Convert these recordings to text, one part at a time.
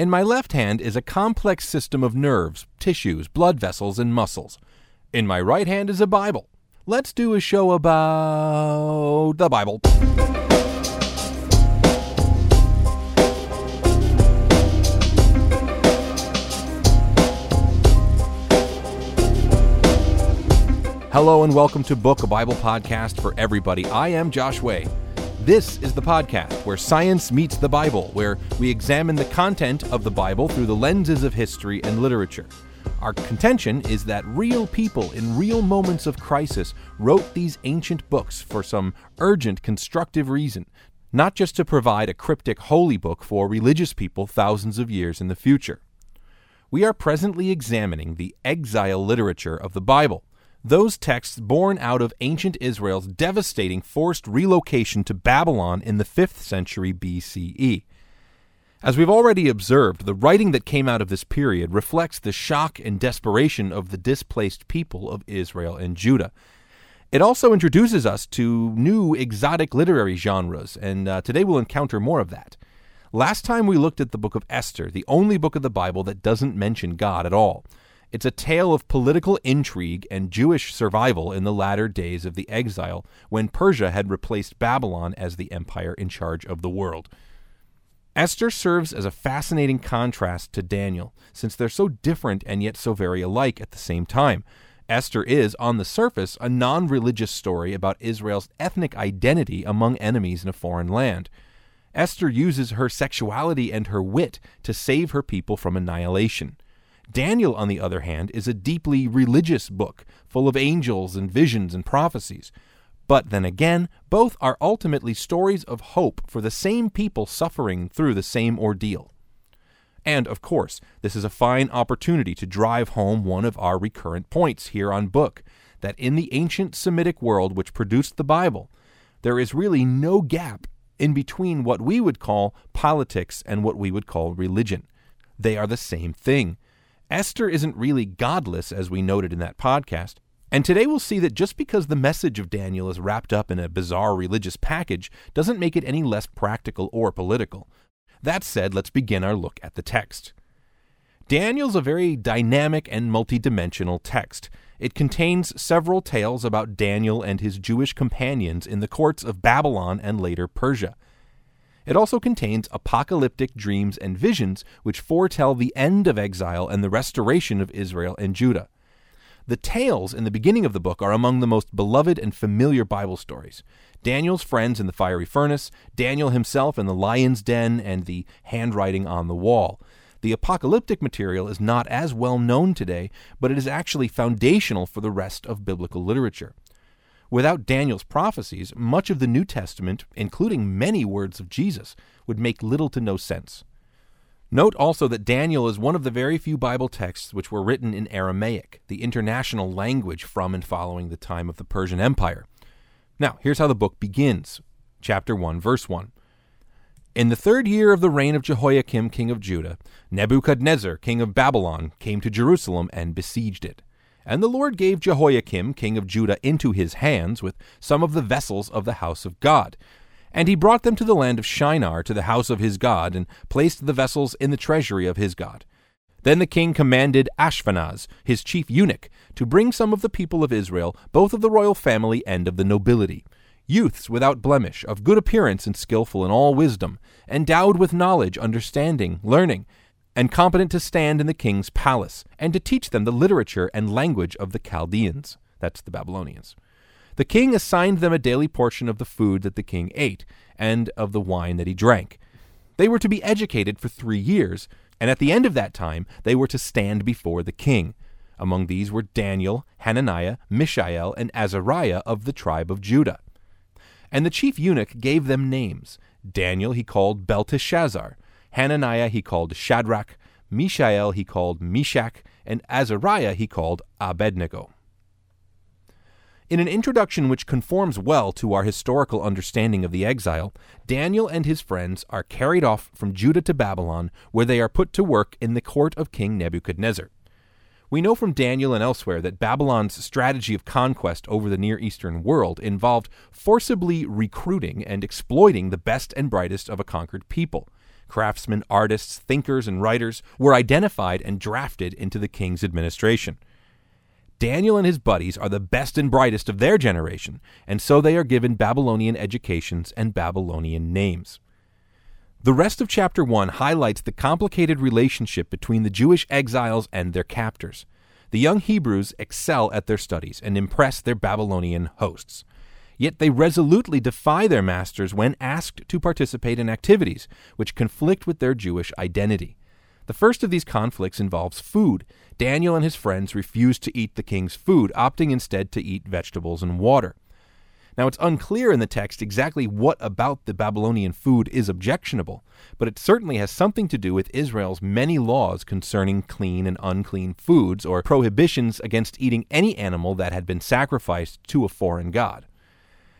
In my left hand is a complex system of nerves, tissues, blood vessels, and muscles. In my right hand is a Bible. Let's do a show about the Bible. Hello and welcome to Book a Bible Podcast for everybody. I am Josh Way. This is the podcast where science meets the Bible, where we examine the content of the Bible through the lenses of history and literature. Our contention is that real people in real moments of crisis wrote these ancient books for some urgent constructive reason, not just to provide a cryptic holy book for religious people thousands of years in the future. We are presently examining the exile literature of the Bible those texts born out of ancient Israel's devastating forced relocation to Babylon in the 5th century BCE. As we've already observed, the writing that came out of this period reflects the shock and desperation of the displaced people of Israel and Judah. It also introduces us to new exotic literary genres, and uh, today we'll encounter more of that. Last time we looked at the book of Esther, the only book of the Bible that doesn't mention God at all. It's a tale of political intrigue and Jewish survival in the latter days of the exile when Persia had replaced Babylon as the empire in charge of the world. Esther serves as a fascinating contrast to Daniel, since they're so different and yet so very alike at the same time. Esther is, on the surface, a non religious story about Israel's ethnic identity among enemies in a foreign land. Esther uses her sexuality and her wit to save her people from annihilation. Daniel, on the other hand, is a deeply religious book, full of angels and visions and prophecies. But then again, both are ultimately stories of hope for the same people suffering through the same ordeal. And, of course, this is a fine opportunity to drive home one of our recurrent points here on Book that in the ancient Semitic world which produced the Bible, there is really no gap in between what we would call politics and what we would call religion. They are the same thing. Esther isn't really godless, as we noted in that podcast. And today we'll see that just because the message of Daniel is wrapped up in a bizarre religious package doesn't make it any less practical or political. That said, let's begin our look at the text. Daniel's a very dynamic and multidimensional text. It contains several tales about Daniel and his Jewish companions in the courts of Babylon and later Persia. It also contains apocalyptic dreams and visions which foretell the end of exile and the restoration of Israel and Judah. The tales in the beginning of the book are among the most beloved and familiar Bible stories. Daniel's friends in the fiery furnace, Daniel himself in the lion's den, and the handwriting on the wall. The apocalyptic material is not as well known today, but it is actually foundational for the rest of biblical literature. Without Daniel's prophecies, much of the New Testament, including many words of Jesus, would make little to no sense. Note also that Daniel is one of the very few Bible texts which were written in Aramaic, the international language from and following the time of the Persian Empire. Now, here's how the book begins. Chapter 1, verse 1. In the third year of the reign of Jehoiakim, king of Judah, Nebuchadnezzar, king of Babylon, came to Jerusalem and besieged it. And the Lord gave Jehoiakim, king of Judah, into his hands with some of the vessels of the house of God. And he brought them to the land of Shinar, to the house of his God, and placed the vessels in the treasury of his God. Then the king commanded Ashpenaz, his chief eunuch, to bring some of the people of Israel, both of the royal family and of the nobility, youths without blemish, of good appearance and skilful in all wisdom, endowed with knowledge, understanding, learning, and competent to stand in the king's palace, and to teach them the literature and language of the Chaldeans. That's the Babylonians. The king assigned them a daily portion of the food that the king ate, and of the wine that he drank. They were to be educated for three years, and at the end of that time they were to stand before the king. Among these were Daniel, Hananiah, Mishael, and Azariah of the tribe of Judah. And the chief eunuch gave them names. Daniel he called Belteshazzar, Hananiah he called Shadrach, Mishael he called Meshach, and Azariah he called Abednego. In an introduction which conforms well to our historical understanding of the exile, Daniel and his friends are carried off from Judah to Babylon, where they are put to work in the court of King Nebuchadnezzar. We know from Daniel and elsewhere that Babylon's strategy of conquest over the Near Eastern world involved forcibly recruiting and exploiting the best and brightest of a conquered people craftsmen, artists, thinkers, and writers were identified and drafted into the king's administration. Daniel and his buddies are the best and brightest of their generation, and so they are given Babylonian educations and Babylonian names. The rest of chapter 1 highlights the complicated relationship between the Jewish exiles and their captors. The young Hebrews excel at their studies and impress their Babylonian hosts. Yet they resolutely defy their masters when asked to participate in activities which conflict with their Jewish identity. The first of these conflicts involves food. Daniel and his friends refuse to eat the king's food, opting instead to eat vegetables and water. Now, it's unclear in the text exactly what about the Babylonian food is objectionable, but it certainly has something to do with Israel's many laws concerning clean and unclean foods or prohibitions against eating any animal that had been sacrificed to a foreign god.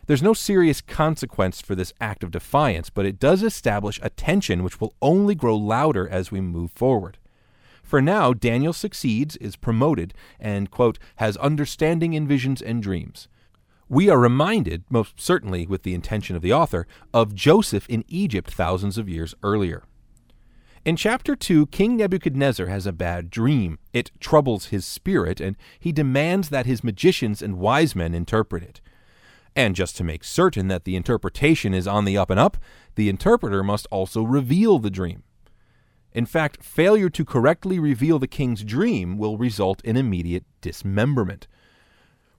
There's no serious consequence for this act of defiance, but it does establish a tension which will only grow louder as we move forward. For now, Daniel succeeds, is promoted, and, quote, has understanding in visions and dreams we are reminded, most certainly with the intention of the author, of Joseph in Egypt thousands of years earlier. In chapter 2, King Nebuchadnezzar has a bad dream. It troubles his spirit, and he demands that his magicians and wise men interpret it. And just to make certain that the interpretation is on the up and up, the interpreter must also reveal the dream. In fact, failure to correctly reveal the king's dream will result in immediate dismemberment.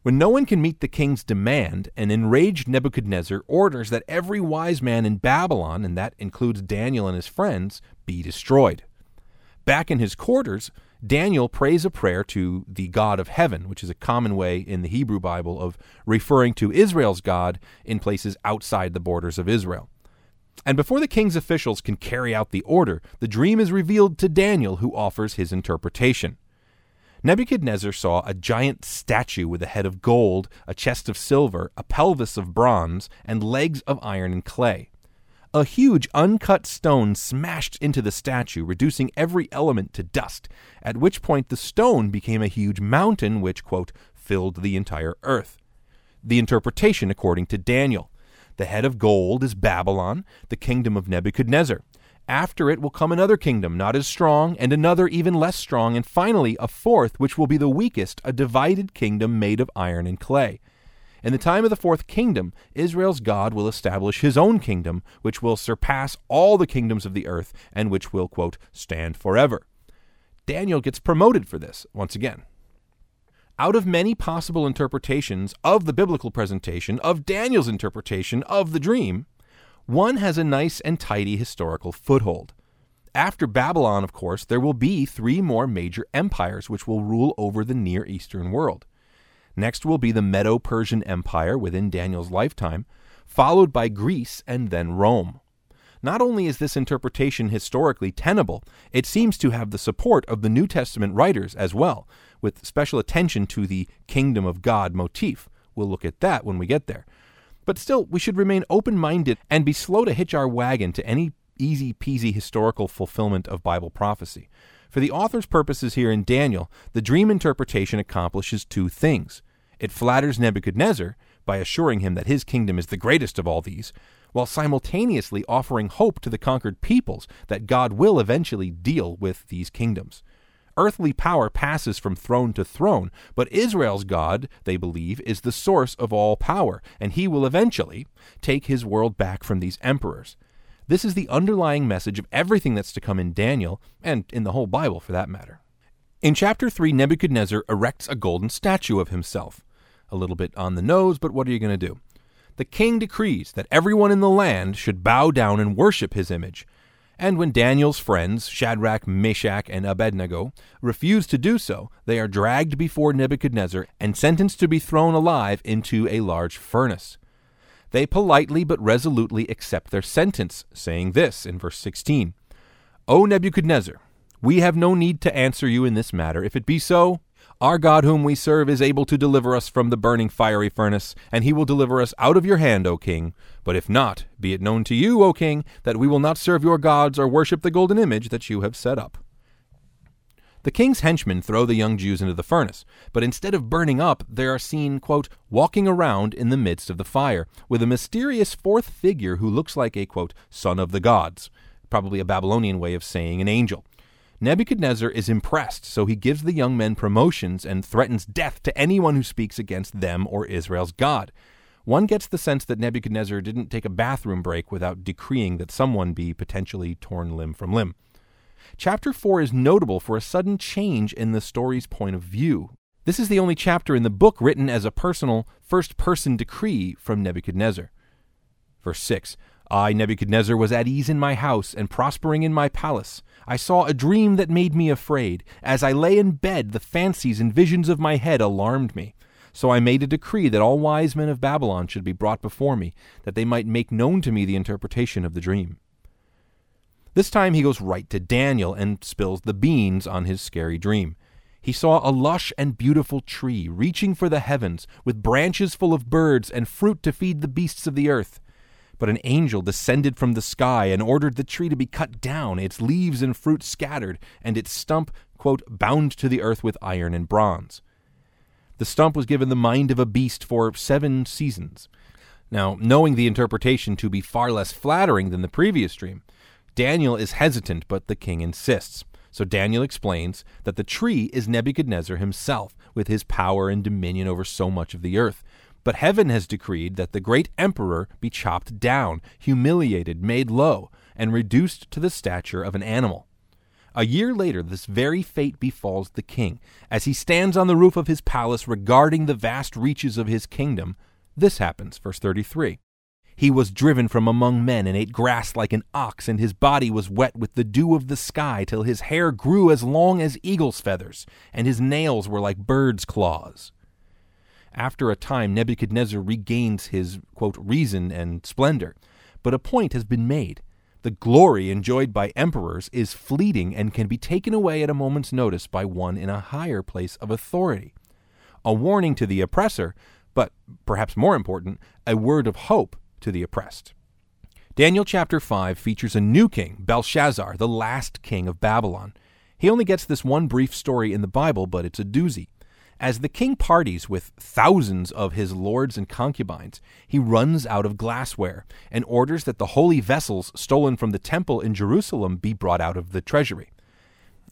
When no one can meet the king's demand, an enraged Nebuchadnezzar orders that every wise man in Babylon, and that includes Daniel and his friends, be destroyed. Back in his quarters, Daniel prays a prayer to the God of heaven, which is a common way in the Hebrew Bible of referring to Israel's God in places outside the borders of Israel. And before the king's officials can carry out the order, the dream is revealed to Daniel, who offers his interpretation. Nebuchadnezzar saw a giant statue with a head of gold, a chest of silver, a pelvis of bronze, and legs of iron and clay. A huge uncut stone smashed into the statue, reducing every element to dust, at which point the stone became a huge mountain which, quote, filled the entire earth. The interpretation according to Daniel. The head of gold is Babylon, the kingdom of Nebuchadnezzar. After it will come another kingdom, not as strong, and another even less strong, and finally a fourth, which will be the weakest, a divided kingdom made of iron and clay. In the time of the fourth kingdom, Israel's God will establish his own kingdom, which will surpass all the kingdoms of the earth, and which will, quote, stand forever. Daniel gets promoted for this, once again. Out of many possible interpretations of the biblical presentation, of Daniel's interpretation of the dream, one has a nice and tidy historical foothold. After Babylon, of course, there will be three more major empires which will rule over the Near Eastern world. Next will be the Medo Persian Empire within Daniel's lifetime, followed by Greece and then Rome. Not only is this interpretation historically tenable, it seems to have the support of the New Testament writers as well, with special attention to the kingdom of God motif. We'll look at that when we get there. But still, we should remain open minded and be slow to hitch our wagon to any easy peasy historical fulfillment of Bible prophecy. For the author's purposes here in Daniel, the dream interpretation accomplishes two things. It flatters Nebuchadnezzar by assuring him that his kingdom is the greatest of all these, while simultaneously offering hope to the conquered peoples that God will eventually deal with these kingdoms. Earthly power passes from throne to throne, but Israel's God, they believe, is the source of all power, and he will eventually take his world back from these emperors. This is the underlying message of everything that's to come in Daniel, and in the whole Bible for that matter. In chapter 3, Nebuchadnezzar erects a golden statue of himself. A little bit on the nose, but what are you going to do? The king decrees that everyone in the land should bow down and worship his image, and when Daniel's friends, Shadrach, Meshach, and Abednego, refuse to do so, they are dragged before Nebuchadnezzar and sentenced to be thrown alive into a large furnace. They politely but resolutely accept their sentence, saying this in verse 16 O Nebuchadnezzar, we have no need to answer you in this matter. If it be so, our God, whom we serve, is able to deliver us from the burning fiery furnace, and he will deliver us out of your hand, O king. But if not, be it known to you, O king, that we will not serve your gods or worship the golden image that you have set up. The king's henchmen throw the young Jews into the furnace, but instead of burning up, they are seen, quote, walking around in the midst of the fire, with a mysterious fourth figure who looks like a, quote, son of the gods. probably a Babylonian way of saying an angel. Nebuchadnezzar is impressed, so he gives the young men promotions and threatens death to anyone who speaks against them or Israel's God. One gets the sense that Nebuchadnezzar didn't take a bathroom break without decreeing that someone be potentially torn limb from limb. Chapter 4 is notable for a sudden change in the story's point of view. This is the only chapter in the book written as a personal, first person decree from Nebuchadnezzar. Verse 6 I, Nebuchadnezzar, was at ease in my house and prospering in my palace. I saw a dream that made me afraid. As I lay in bed, the fancies and visions of my head alarmed me. So I made a decree that all wise men of Babylon should be brought before me, that they might make known to me the interpretation of the dream. This time he goes right to Daniel and spills the beans on his scary dream. He saw a lush and beautiful tree reaching for the heavens, with branches full of birds and fruit to feed the beasts of the earth. But an angel descended from the sky and ordered the tree to be cut down, its leaves and fruit scattered, and its stump, quote, bound to the earth with iron and bronze. The stump was given the mind of a beast for seven seasons. Now, knowing the interpretation to be far less flattering than the previous dream, Daniel is hesitant, but the king insists. So Daniel explains that the tree is Nebuchadnezzar himself, with his power and dominion over so much of the earth, but heaven has decreed that the great emperor be chopped down, humiliated, made low, and reduced to the stature of an animal. A year later, this very fate befalls the king. As he stands on the roof of his palace regarding the vast reaches of his kingdom, this happens, verse 33. He was driven from among men and ate grass like an ox, and his body was wet with the dew of the sky, till his hair grew as long as eagle's feathers, and his nails were like birds' claws. After a time, Nebuchadnezzar regains his, quote, reason and splendor. But a point has been made. The glory enjoyed by emperors is fleeting and can be taken away at a moment's notice by one in a higher place of authority. A warning to the oppressor, but perhaps more important, a word of hope to the oppressed. Daniel chapter 5 features a new king, Belshazzar, the last king of Babylon. He only gets this one brief story in the Bible, but it's a doozy. As the king parties with thousands of his lords and concubines, he runs out of glassware and orders that the holy vessels stolen from the temple in Jerusalem be brought out of the treasury.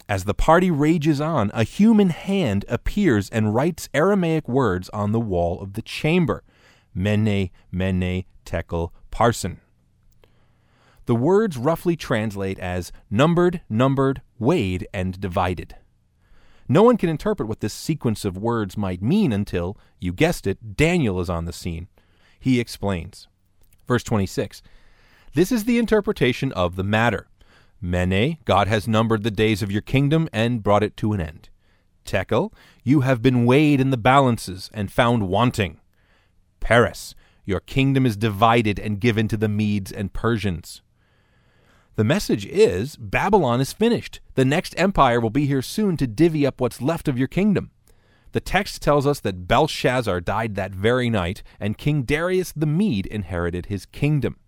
As the party rages on, a human hand appears and writes Aramaic words on the wall of the chamber Mene, Mene, Tekel, Parsin. The words roughly translate as numbered, numbered, weighed, and divided. No one can interpret what this sequence of words might mean until, you guessed it, Daniel is on the scene. He explains. Verse 26 This is the interpretation of the matter. Mene, God has numbered the days of your kingdom and brought it to an end. Tekel, you have been weighed in the balances and found wanting. Peres, your kingdom is divided and given to the Medes and Persians. The message is Babylon is finished. The next empire will be here soon to divvy up what's left of your kingdom. The text tells us that Belshazzar died that very night, and King Darius the Mede inherited his kingdom.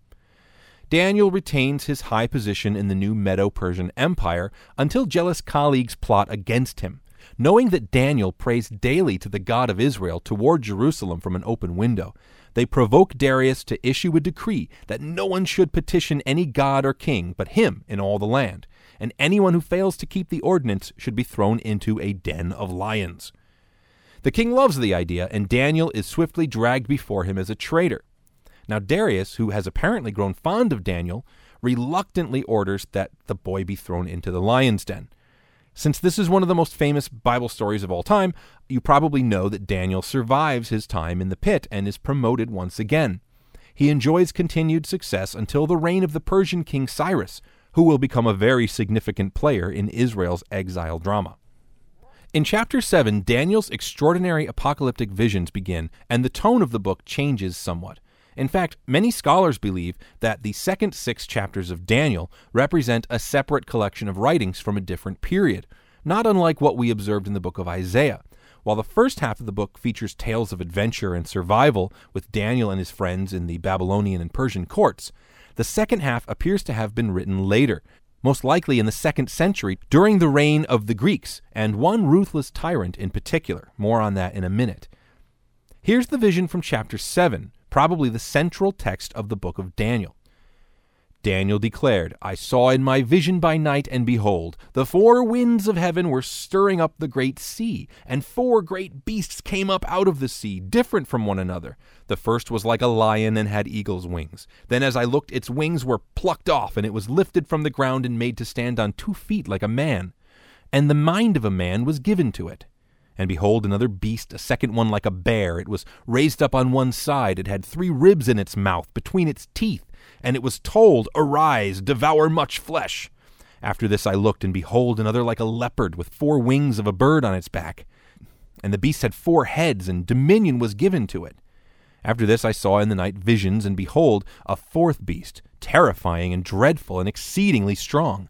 Daniel retains his high position in the new Medo Persian Empire until jealous colleagues plot against him. Knowing that Daniel prays daily to the God of Israel toward Jerusalem from an open window, they provoke Darius to issue a decree that no one should petition any god or king but him in all the land, and anyone who fails to keep the ordinance should be thrown into a den of lions. The king loves the idea, and Daniel is swiftly dragged before him as a traitor. Now, Darius, who has apparently grown fond of Daniel, reluctantly orders that the boy be thrown into the lion's den. Since this is one of the most famous Bible stories of all time, you probably know that Daniel survives his time in the pit and is promoted once again. He enjoys continued success until the reign of the Persian king Cyrus, who will become a very significant player in Israel's exile drama. In chapter 7, Daniel's extraordinary apocalyptic visions begin, and the tone of the book changes somewhat. In fact, many scholars believe that the second six chapters of Daniel represent a separate collection of writings from a different period, not unlike what we observed in the book of Isaiah. While the first half of the book features tales of adventure and survival with Daniel and his friends in the Babylonian and Persian courts, the second half appears to have been written later, most likely in the second century during the reign of the Greeks, and one ruthless tyrant in particular. More on that in a minute. Here's the vision from chapter 7, probably the central text of the book of Daniel. Daniel declared, I saw in my vision by night, and behold, the four winds of heaven were stirring up the great sea, and four great beasts came up out of the sea, different from one another. The first was like a lion and had eagle's wings. Then, as I looked, its wings were plucked off, and it was lifted from the ground and made to stand on two feet like a man. And the mind of a man was given to it. And behold, another beast, a second one like a bear. It was raised up on one side. It had three ribs in its mouth, between its teeth and it was told, Arise, devour much flesh. After this I looked, and behold, another like a leopard, with four wings of a bird on its back. And the beast had four heads, and dominion was given to it. After this I saw in the night visions, and behold, a fourth beast, terrifying and dreadful and exceedingly strong.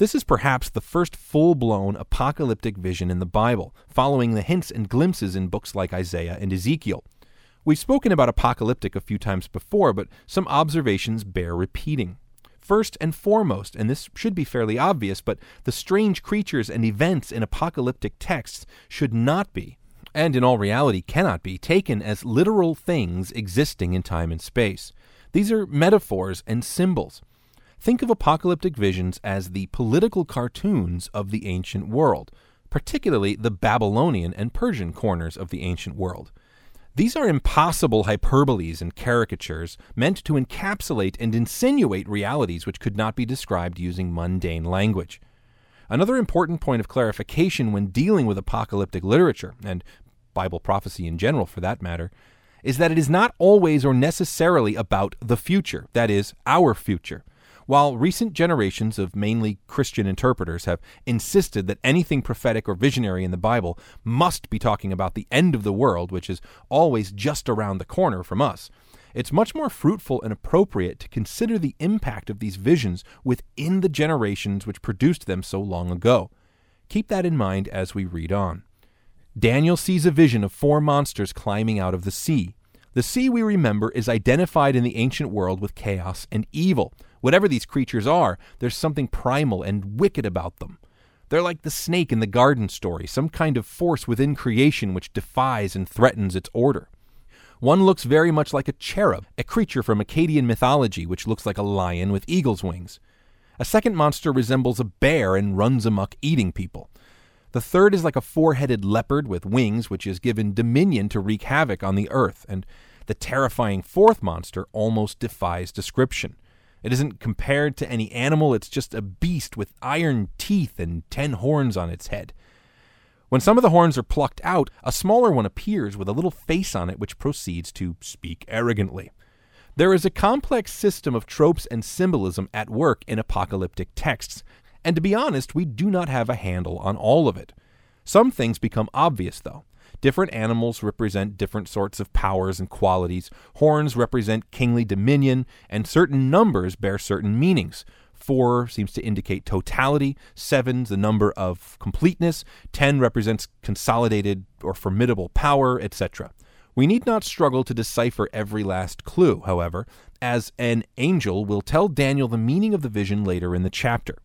This is perhaps the first full blown apocalyptic vision in the Bible, following the hints and glimpses in books like Isaiah and Ezekiel. We've spoken about apocalyptic a few times before, but some observations bear repeating. First and foremost, and this should be fairly obvious, but the strange creatures and events in apocalyptic texts should not be, and in all reality cannot be, taken as literal things existing in time and space. These are metaphors and symbols. Think of apocalyptic visions as the political cartoons of the ancient world, particularly the Babylonian and Persian corners of the ancient world. These are impossible hyperboles and caricatures meant to encapsulate and insinuate realities which could not be described using mundane language. Another important point of clarification when dealing with apocalyptic literature, and Bible prophecy in general for that matter, is that it is not always or necessarily about the future, that is, our future. While recent generations of mainly Christian interpreters have insisted that anything prophetic or visionary in the Bible must be talking about the end of the world, which is always just around the corner from us, it's much more fruitful and appropriate to consider the impact of these visions within the generations which produced them so long ago. Keep that in mind as we read on. Daniel sees a vision of four monsters climbing out of the sea. The sea, we remember, is identified in the ancient world with chaos and evil. Whatever these creatures are, there's something primal and wicked about them. They're like the snake in the garden story, some kind of force within creation which defies and threatens its order. One looks very much like a cherub, a creature from Akkadian mythology which looks like a lion with eagle's wings. A second monster resembles a bear and runs amuck eating people. The third is like a four headed leopard with wings, which is given dominion to wreak havoc on the earth, and the terrifying fourth monster almost defies description. It isn't compared to any animal, it's just a beast with iron teeth and ten horns on its head. When some of the horns are plucked out, a smaller one appears with a little face on it which proceeds to speak arrogantly. There is a complex system of tropes and symbolism at work in apocalyptic texts, and to be honest, we do not have a handle on all of it. Some things become obvious, though. Different animals represent different sorts of powers and qualities. Horns represent kingly dominion, and certain numbers bear certain meanings. Four seems to indicate totality, seven's the number of completeness, ten represents consolidated or formidable power, etc. We need not struggle to decipher every last clue, however, as an angel will tell Daniel the meaning of the vision later in the chapter.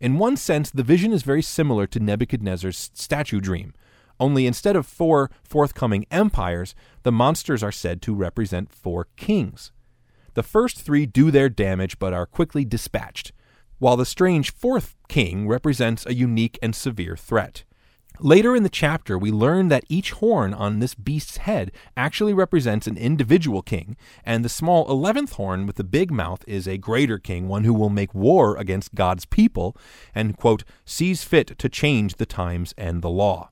In one sense, the vision is very similar to Nebuchadnezzar's statue dream, only instead of four forthcoming empires, the monsters are said to represent four kings. The first three do their damage but are quickly dispatched, while the strange fourth king represents a unique and severe threat. Later in the chapter, we learn that each horn on this beast's head actually represents an individual king, and the small eleventh horn with the big mouth is a greater king, one who will make war against God's people and, quote, sees fit to change the times and the law.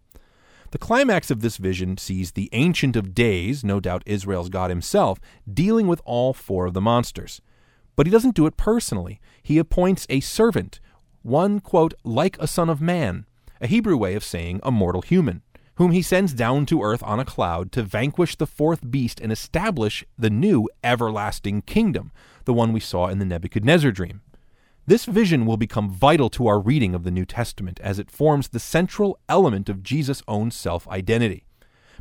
The climax of this vision sees the Ancient of Days, no doubt Israel's God himself, dealing with all four of the monsters. But he doesn't do it personally. He appoints a servant, one, quote, like a son of man, a Hebrew way of saying a mortal human, whom he sends down to earth on a cloud to vanquish the fourth beast and establish the new everlasting kingdom, the one we saw in the Nebuchadnezzar dream. This vision will become vital to our reading of the New Testament as it forms the central element of Jesus' own self identity.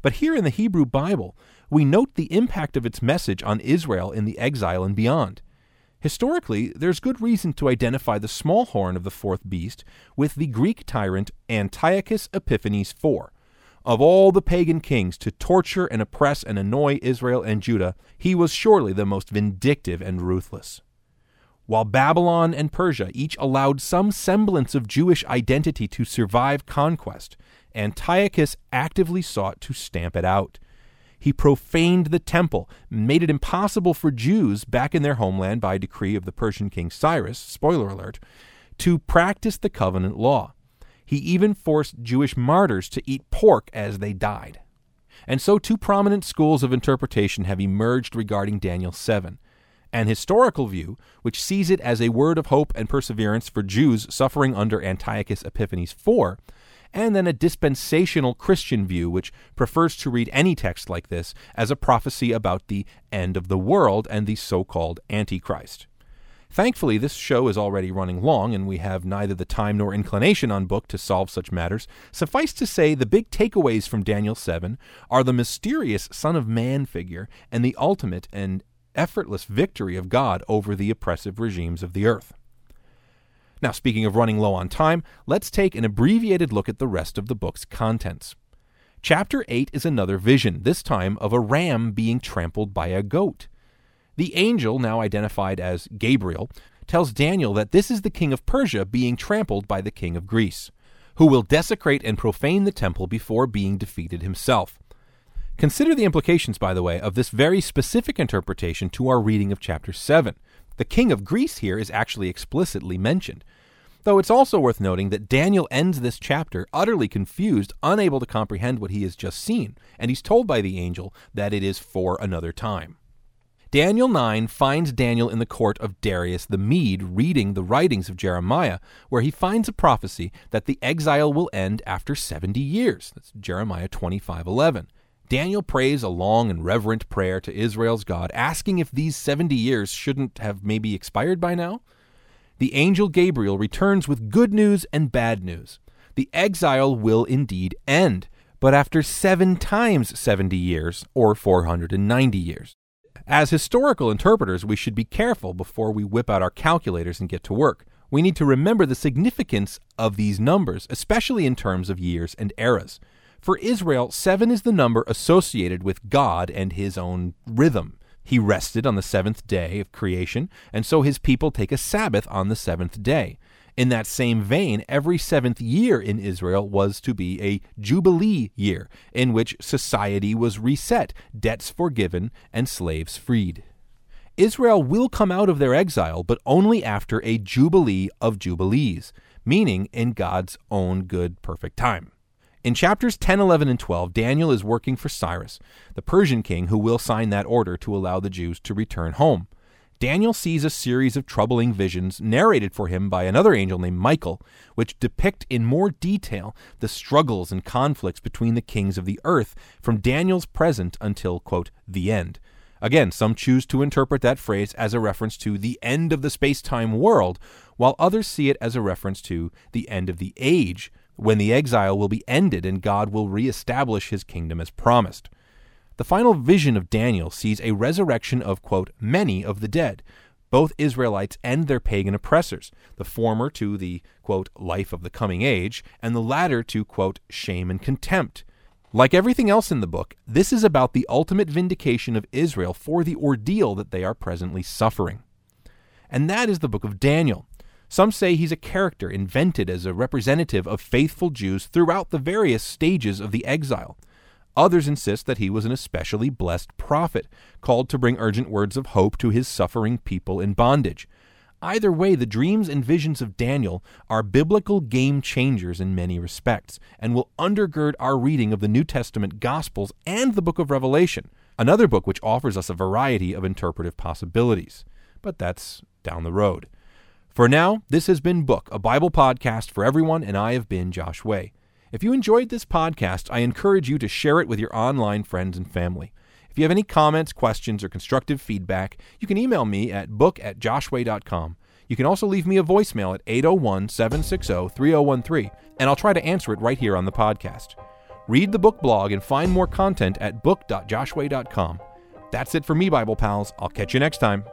But here in the Hebrew Bible, we note the impact of its message on Israel in the exile and beyond. Historically, there's good reason to identify the small horn of the fourth beast with the Greek tyrant Antiochus Epiphanes IV. Of all the pagan kings to torture and oppress and annoy Israel and Judah, he was surely the most vindictive and ruthless. While Babylon and Persia each allowed some semblance of Jewish identity to survive conquest, Antiochus actively sought to stamp it out. He profaned the temple, made it impossible for Jews back in their homeland by decree of the Persian king Cyrus, spoiler alert, to practice the covenant law. He even forced Jewish martyrs to eat pork as they died. And so two prominent schools of interpretation have emerged regarding Daniel 7 an historical view, which sees it as a word of hope and perseverance for Jews suffering under Antiochus Epiphanes IV, and then a dispensational Christian view, which prefers to read any text like this as a prophecy about the end of the world and the so called Antichrist. Thankfully, this show is already running long, and we have neither the time nor inclination on book to solve such matters. Suffice to say, the big takeaways from Daniel 7 are the mysterious Son of Man figure and the ultimate and effortless victory of God over the oppressive regimes of the earth. Now, speaking of running low on time, let's take an abbreviated look at the rest of the book's contents. Chapter 8 is another vision, this time of a ram being trampled by a goat. The angel, now identified as Gabriel, tells Daniel that this is the king of Persia being trampled by the king of Greece, who will desecrate and profane the temple before being defeated himself. Consider the implications, by the way, of this very specific interpretation to our reading of chapter 7. The king of Greece here is actually explicitly mentioned. Though it's also worth noting that Daniel ends this chapter utterly confused, unable to comprehend what he has just seen, and he's told by the angel that it is for another time. Daniel 9 finds Daniel in the court of Darius the Mede reading the writings of Jeremiah, where he finds a prophecy that the exile will end after 70 years. That's Jeremiah 25:11. Daniel prays a long and reverent prayer to Israel's God, asking if these 70 years shouldn't have maybe expired by now. The angel Gabriel returns with good news and bad news. The exile will indeed end, but after seven times 70 years, or 490 years. As historical interpreters, we should be careful before we whip out our calculators and get to work. We need to remember the significance of these numbers, especially in terms of years and eras. For Israel, seven is the number associated with God and his own rhythm. He rested on the seventh day of creation, and so his people take a Sabbath on the seventh day. In that same vein, every seventh year in Israel was to be a Jubilee year, in which society was reset, debts forgiven, and slaves freed. Israel will come out of their exile, but only after a Jubilee of Jubilees, meaning in God's own good, perfect time. In chapters 10, 11, and 12, Daniel is working for Cyrus, the Persian king who will sign that order to allow the Jews to return home. Daniel sees a series of troubling visions narrated for him by another angel named Michael, which depict in more detail the struggles and conflicts between the kings of the earth from Daniel's present until, quote, the end. Again, some choose to interpret that phrase as a reference to the end of the space time world, while others see it as a reference to the end of the age, when the exile will be ended and God will reestablish his kingdom as promised. The final vision of Daniel sees a resurrection of, quote, many of the dead, both Israelites and their pagan oppressors, the former to the, quote, life of the coming age, and the latter to, quote, shame and contempt. Like everything else in the book, this is about the ultimate vindication of Israel for the ordeal that they are presently suffering. And that is the book of Daniel. Some say he's a character invented as a representative of faithful Jews throughout the various stages of the exile. Others insist that he was an especially blessed prophet, called to bring urgent words of hope to his suffering people in bondage. Either way, the dreams and visions of Daniel are biblical game changers in many respects, and will undergird our reading of the New Testament Gospels and the book of Revelation, another book which offers us a variety of interpretive possibilities. But that's down the road. For now, this has been Book, a Bible podcast for everyone, and I have been Josh Way. If you enjoyed this podcast, I encourage you to share it with your online friends and family. If you have any comments, questions, or constructive feedback, you can email me at book at joshway.com. You can also leave me a voicemail at 801 760 3013, and I'll try to answer it right here on the podcast. Read the book blog and find more content at book.joshway.com. That's it for me, Bible pals. I'll catch you next time.